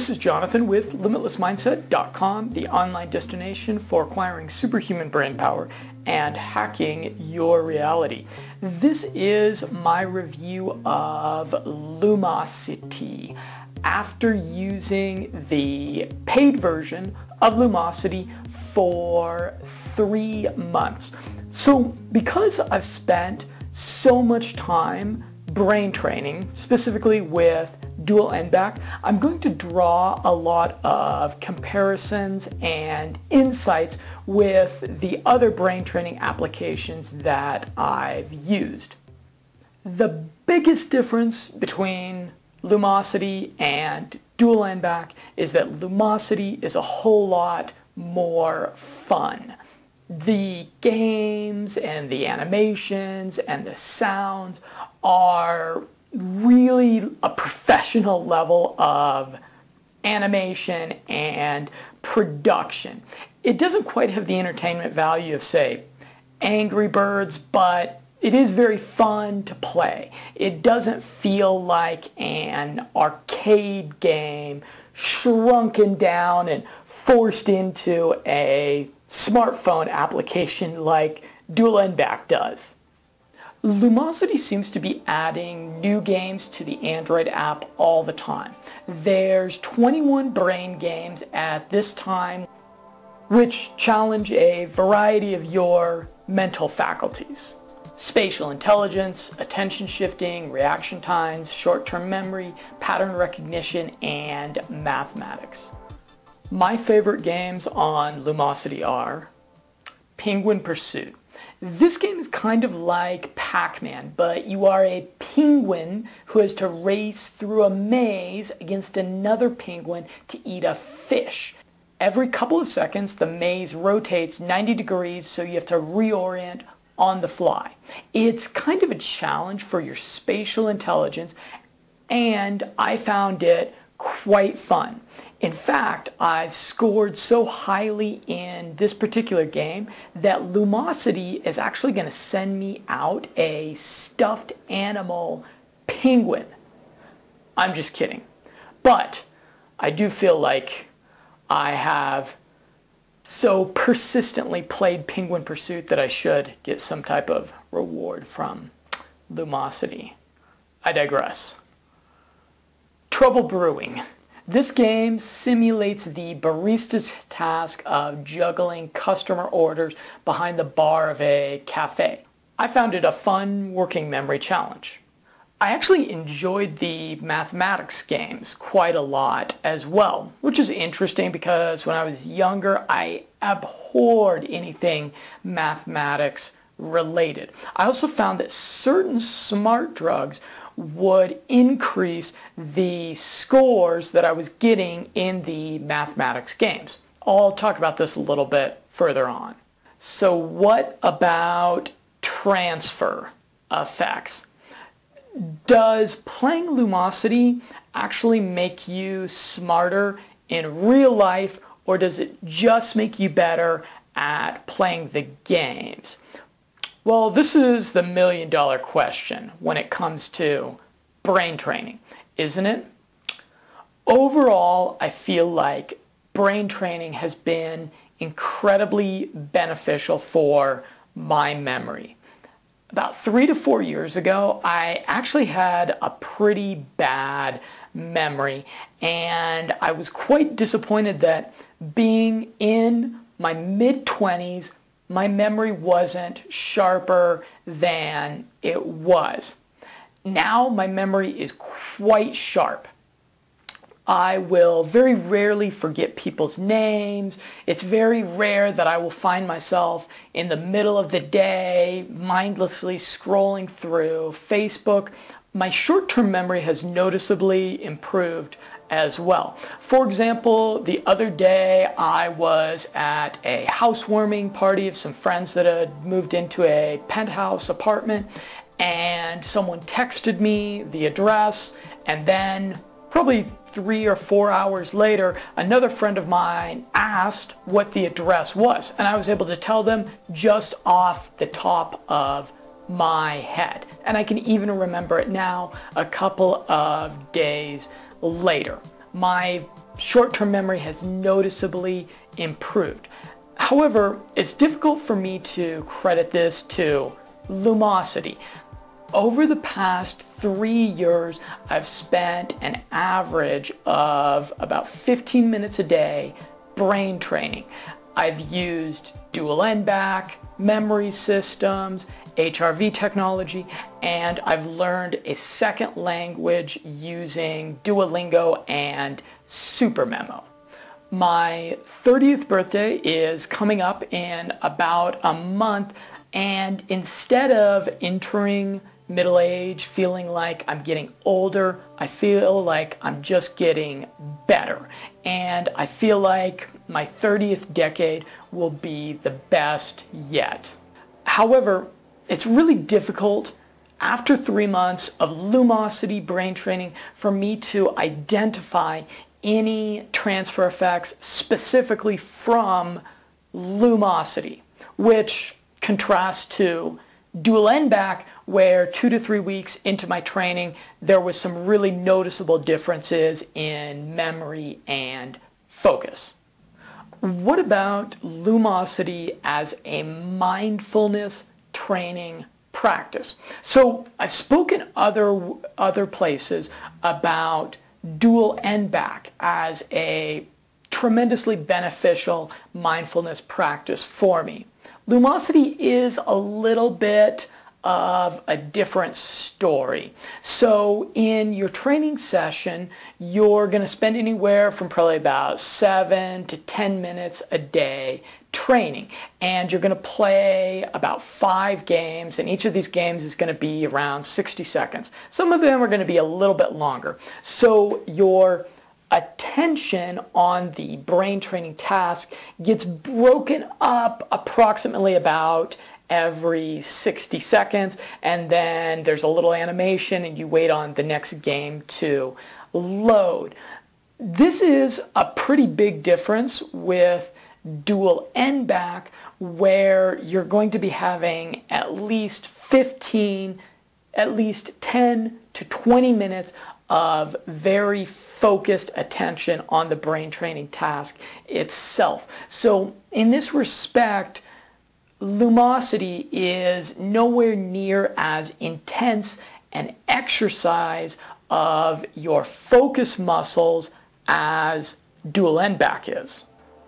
This is Jonathan with LimitlessMindset.com, the online destination for acquiring superhuman brain power and hacking your reality. This is my review of Lumosity after using the paid version of Lumosity for three months. So because I've spent so much time brain training, specifically with dual n-back, I'm going to draw a lot of comparisons and insights with the other brain training applications that I've used. The biggest difference between Lumosity and dual n-back is that Lumosity is a whole lot more fun. The games and the animations and the sounds are really a professional level of animation and production. It doesn't quite have the entertainment value of, say, Angry Birds, but it is very fun to play. It doesn't feel like an arcade game shrunken down and forced into a smartphone application like Dual Back does. Lumosity seems to be adding new games to the Android app all the time. There's 21 brain games at this time which challenge a variety of your mental faculties. Spatial intelligence, attention shifting, reaction times, short-term memory, pattern recognition, and mathematics. My favorite games on Lumosity are Penguin Pursuit. This game is kind of like Pac-Man, but you are a penguin who has to race through a maze against another penguin to eat a fish. Every couple of seconds, the maze rotates 90 degrees, so you have to reorient on the fly. It's kind of a challenge for your spatial intelligence, and I found it quite fun. In fact, I've scored so highly in this particular game that Lumosity is actually going to send me out a stuffed animal penguin. I'm just kidding. But I do feel like I have so persistently played Penguin Pursuit that I should get some type of reward from Lumosity. I digress. Trouble Brewing. This game simulates the barista's task of juggling customer orders behind the bar of a cafe. I found it a fun working memory challenge. I actually enjoyed the mathematics games quite a lot as well, which is interesting because when I was younger, I abhorred anything mathematics related. I also found that certain smart drugs would increase the scores that I was getting in the mathematics games. I'll talk about this a little bit further on. So what about transfer effects? Does playing Lumosity actually make you smarter in real life or does it just make you better at playing the games? Well, this is the million dollar question when it comes to brain training, isn't it? Overall, I feel like brain training has been incredibly beneficial for my memory. About three to four years ago, I actually had a pretty bad memory and I was quite disappointed that being in my mid-20s my memory wasn't sharper than it was. Now my memory is quite sharp. I will very rarely forget people's names. It's very rare that I will find myself in the middle of the day mindlessly scrolling through Facebook. My short-term memory has noticeably improved as well. For example, the other day I was at a housewarming party of some friends that had moved into a penthouse apartment and someone texted me the address and then probably three or four hours later, another friend of mine asked what the address was and I was able to tell them just off the top of my head. And I can even remember it now a couple of days later. My short-term memory has noticeably improved. However, it's difficult for me to credit this to Lumosity. Over the past three years, I've spent an average of about 15 minutes a day brain training. I've used dual n-back, memory systems, HRV technology, and I've learned a second language using Duolingo and SuperMemo. My 30th birthday is coming up in about a month, and instead of entering middle age, feeling like I'm getting older, I feel like I'm just getting better. And I feel like my 30th decade will be the best yet. However, it's really difficult after three months of Lumosity brain training for me to identify any transfer effects specifically from Lumosity, which contrasts to dual n-back where two to three weeks into my training there was some really noticeable differences in memory and focus. What about Lumosity as a mindfulness training practice? So I've spoken other, other places about dual n-back as a tremendously beneficial mindfulness practice for me. Lumosity is a little bit of a different story. So in your training session, you're going to spend anywhere from probably about 7 to 10 minutes a day training. And you're going to play about five games, and each of these games is going to be around 60 seconds. Some of them are going to be a little bit longer. So your attention on the brain training task gets broken up approximately about every 60 seconds and then there's a little animation and you wait on the next game to load. This is a pretty big difference with dual n-back where you're going to be having at least 15, at least 10 to 20 minutes of very focused attention on the brain training task itself. So in this respect, lumosity is nowhere near as intense an exercise of your focus muscles as dual n-back is.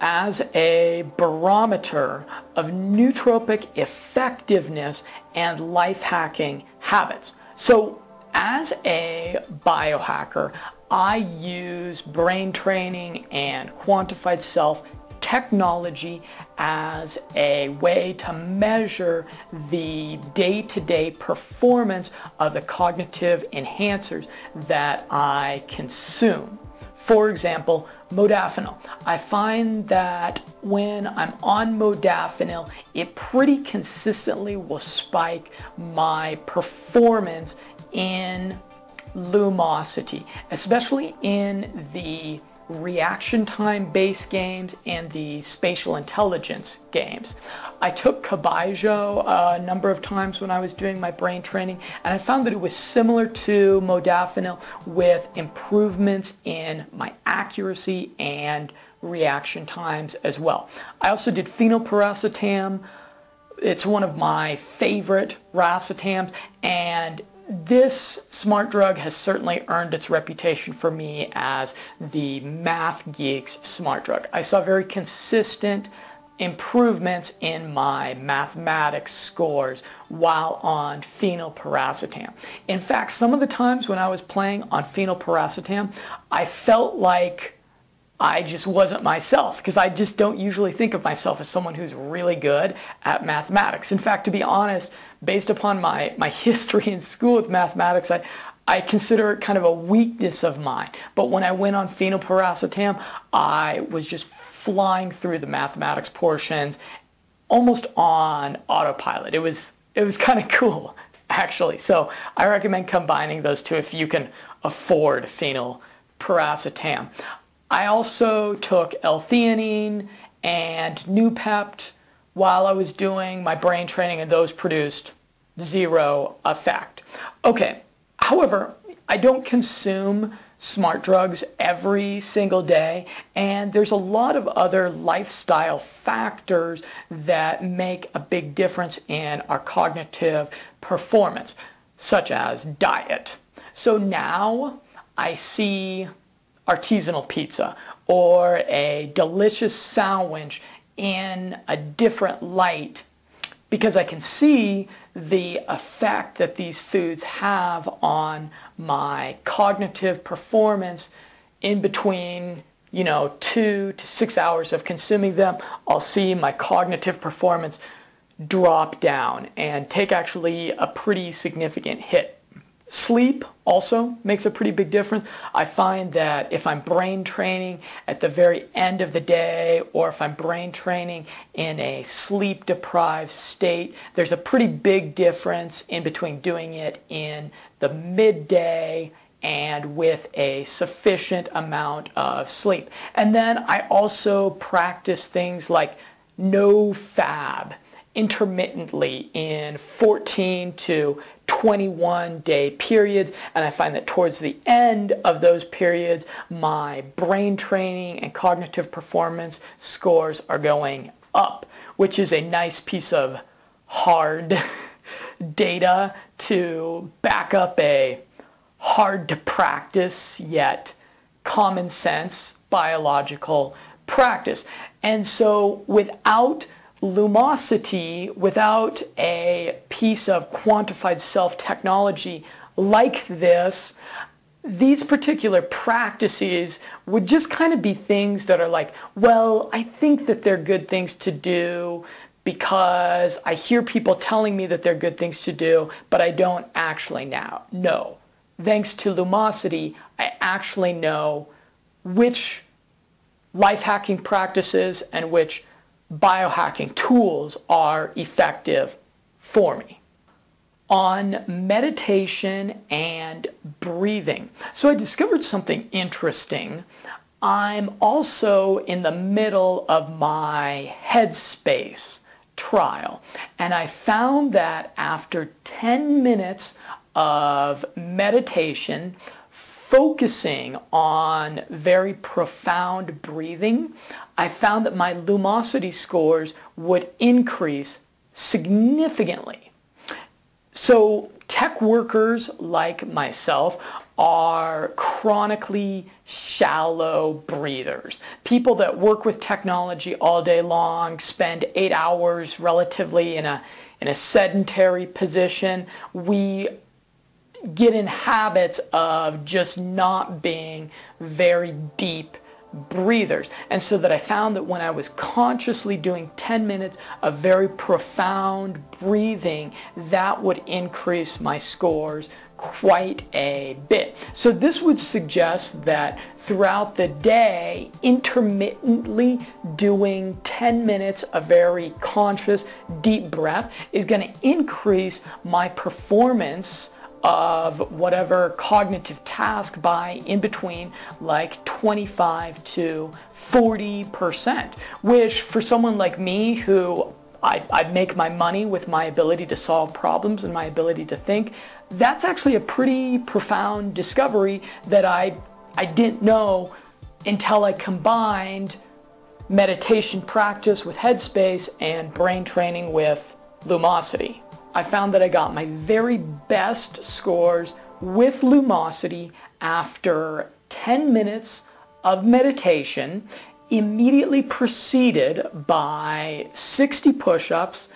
As a barometer of nootropic effectiveness and life hacking habits. So as a biohacker, I use brain training and quantified self technology as a way to measure the day-to-day performance of the cognitive enhancers that I consume. For example, modafinil. I find that when I'm on modafinil, it pretty consistently will spike my performance in lumosity, especially in the reaction time based games and the spatial intelligence games. I took Cobaijo uh, a number of times when I was doing my brain training and I found that it was similar to modafinil with improvements in my accuracy and reaction times as well. I also did phenylpiracetam. It's one of my favorite racetams and this smart drug has certainly earned its reputation for me as the math geek's smart drug. I saw very consistent improvements in my mathematics scores while on phenylpiracetam. In fact, some of the times when I was playing on phenylpiracetam, I felt like I just wasn't myself because I just don't usually think of myself as someone who's really good at mathematics. In fact, to be honest, based upon my, my history in school with mathematics, I, I consider it kind of a weakness of mine. But when I went on phenylpiracetam, I was just flying through the mathematics portions almost on autopilot. It was, it was kind of cool, actually. So I recommend combining those two if you can afford phenylpiracetam. I also took L-theanine and Noopept while I was doing my brain training and those produced zero effect. Okay, however, I don't consume smart drugs every single day. And there's a lot of other lifestyle factors that make a big difference in our cognitive performance, such as diet. So now I see artisanal pizza or a delicious sandwich in a different light. Because I can see the effect that these foods have on my cognitive performance in between you know two to six hours of consuming them i'll see my cognitive performance drop down and take actually a pretty significant hit Sleep also makes a pretty big difference. I find that if I'm brain training at the very end of the day or if I'm brain training in a sleep deprived state, there's a pretty big difference in between doing it in the midday and with a sufficient amount of sleep. And then I also practice things like NoFap intermittently in 14 to 21 day periods and I find that towards the end of those periods my brain training and cognitive performance scores are going up which is a nice piece of hard data to back up a hard to practice yet common sense biological practice. And so without Lumosity without a piece of quantified self-technology like this, these particular practices would just kind of be things that are like, well, I think that they're good things to do because I hear people telling me that they're good things to do, but I don't actually now know. Thanks to Lumosity, I actually know which life hacking practices and which biohacking tools are effective for me on meditation and breathing. So I discovered something interesting. I'm also in the middle of my headspace trial and I found that after 10 minutes of meditation focusing on very profound breathing, I found that my lumosity scores would increase significantly. So tech workers like myself are chronically shallow breathers. People that work with technology all day long, spend eight hours relatively in a, in a sedentary position. We get in habits of just not being very deep breathers. And so that I found that when I was consciously doing 10 minutes of very profound breathing, that would increase my scores quite a bit. So this would suggest that throughout the day, intermittently doing 10 minutes of very conscious deep breath is going to increase my performance of whatever cognitive task by in between like 25 to 40%, which for someone like me who I, I make my money with my ability to solve problems and my ability to think, that's actually a pretty profound discovery that I, I didn't know until I combined meditation practice with Headspace and brain training with Lumosity. I found that I got my very best scores with Lumosity after 10 minutes of meditation, immediately preceded by 60 push-ups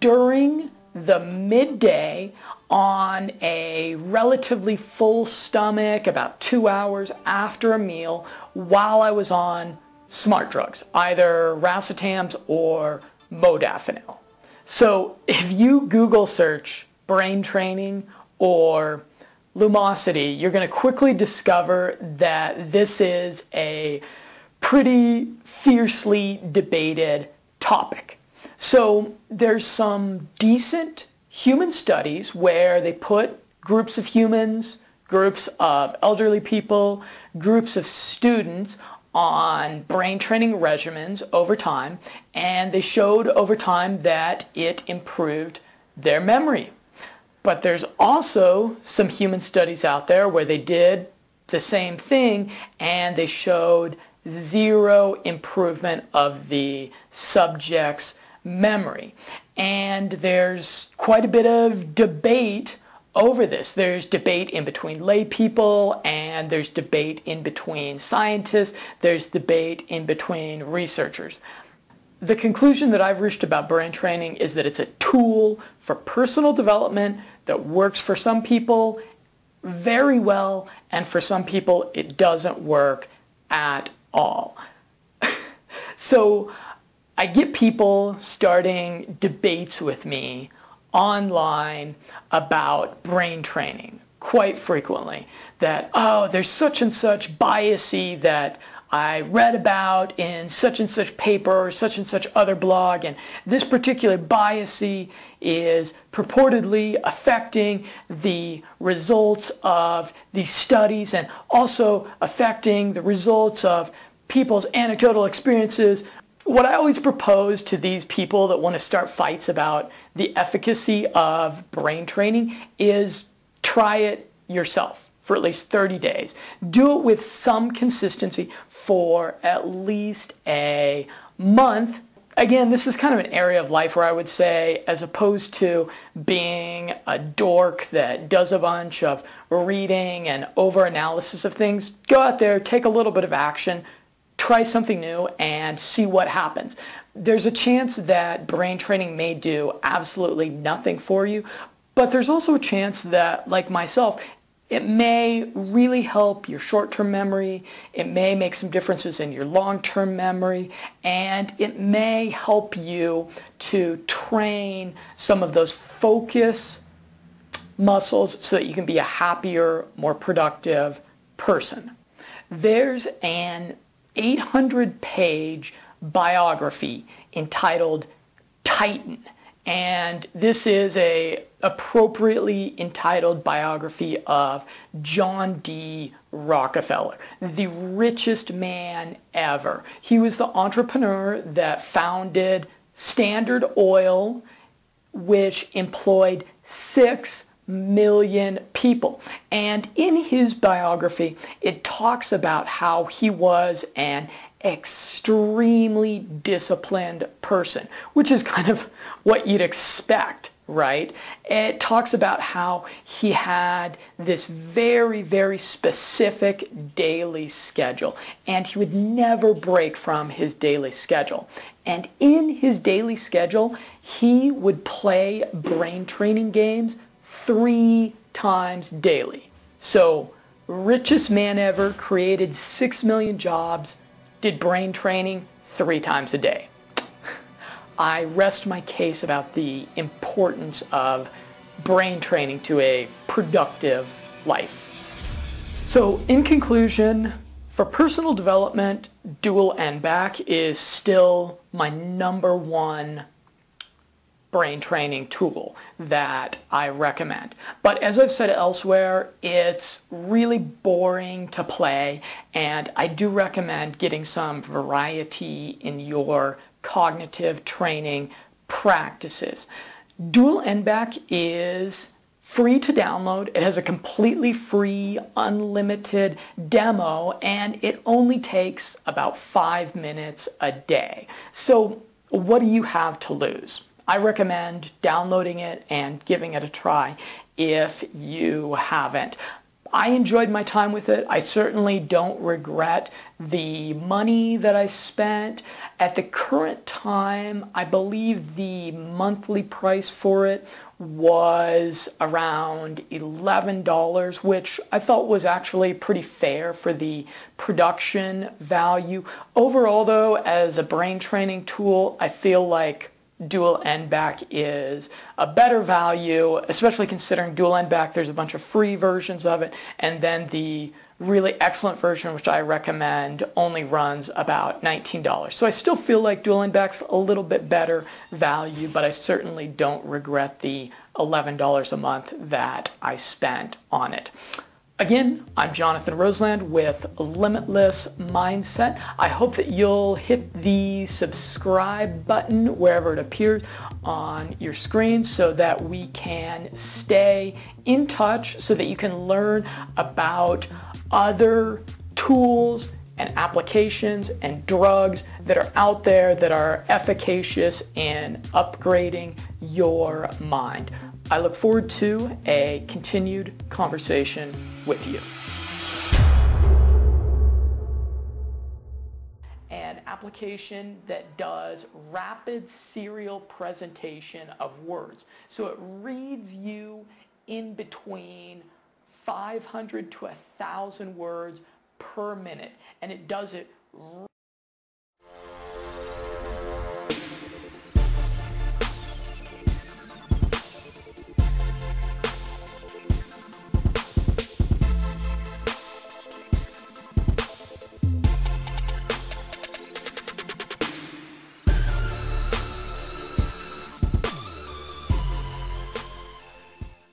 during the midday on a relatively full stomach about two hours after a meal while I was on smart drugs, either racetams or modafinil. So if you Google search brain training or lumosity, you're going to quickly discover that this is a pretty fiercely debated topic. So there's some decent human studies where they put groups of humans, groups of elderly people, groups of students on brain training regimens over time, and they showed over time that it improved their memory. But there's also some human studies out there where they did the same thing and they showed zero improvement of the subject's memory. And there's quite a bit of debate over this. There's debate in between lay people and there's debate in between scientists. There's debate in between researchers. The conclusion that I've reached about brain training is that it's a tool for personal development that works for some people very well and for some people it doesn't work at all. so I get people starting debates with me online about brain training quite frequently that, oh, there's such and such biasy that I read about in such and such paper or such and such other blog and this particular biasy is purportedly affecting the results of these studies and also affecting the results of people's anecdotal experiences what I always propose to these people that want to start fights about the efficacy of brain training is try it yourself for at least 30 days. Do it with some consistency for at least a month. Again, this is kind of an area of life where I would say, as opposed to being a dork that does a bunch of reading and over-analysis of things, go out there, take a little bit of action, try something new and see what happens. There's a chance that brain training may do absolutely nothing for you, but there's also a chance that, like myself, it may really help your short-term memory. It may make some differences in your long-term memory. And it may help you to train some of those focus muscles so that you can be a happier, more productive person. There's an 800 page biography entitled Titan. And this is a appropriately entitled biography of John D. Rockefeller, the richest man ever. He was the entrepreneur that founded Standard Oil, which employed six million people. And in his biography, it talks about how he was an extremely disciplined person, which is kind of what you'd expect, right? It talks about how he had this very, very specific daily schedule, and he would never break from his daily schedule. And in his daily schedule, he would play brain training games three times daily. So richest man ever, created 6 million jobs, did brain training three times a day. I rest my case about the importance of brain training to a productive life. So in conclusion, for personal development, dual n-back is still my number one brain training tool that I recommend. But as I've said elsewhere, it's really boring to play and I do recommend getting some variety in your cognitive training practices. Dual N-Back is free to download. It has a completely free, unlimited demo, and it only takes about five minutes a day. So what do you have to lose? I recommend downloading it and giving it a try if you haven't. I enjoyed my time with it. I certainly don't regret the money that I spent. At the current time, I believe the monthly price for it was around $11, which I thought was actually pretty fair for the production value. Overall, though, as a brain training tool, I feel like dual n-back is a better value, especially considering dual n-back. there's a bunch of free versions of it, and then the really excellent version, which I recommend, only runs about $19. So I still feel like dual n-back's a little bit better value, but I certainly don't regret the $11 a month that I spent on it. Again, I'm Jonathan Roseland with Limitless Mindset. I hope that you'll hit the subscribe button wherever it appears on your screen so that we can stay in touch so that you can learn about other tools and applications and drugs that are out there that are efficacious in upgrading your mind. I look forward to a continued conversation with you. An application that does rapid serial presentation of words. So it reads you in between 500 to 1,000 words per minute and it does it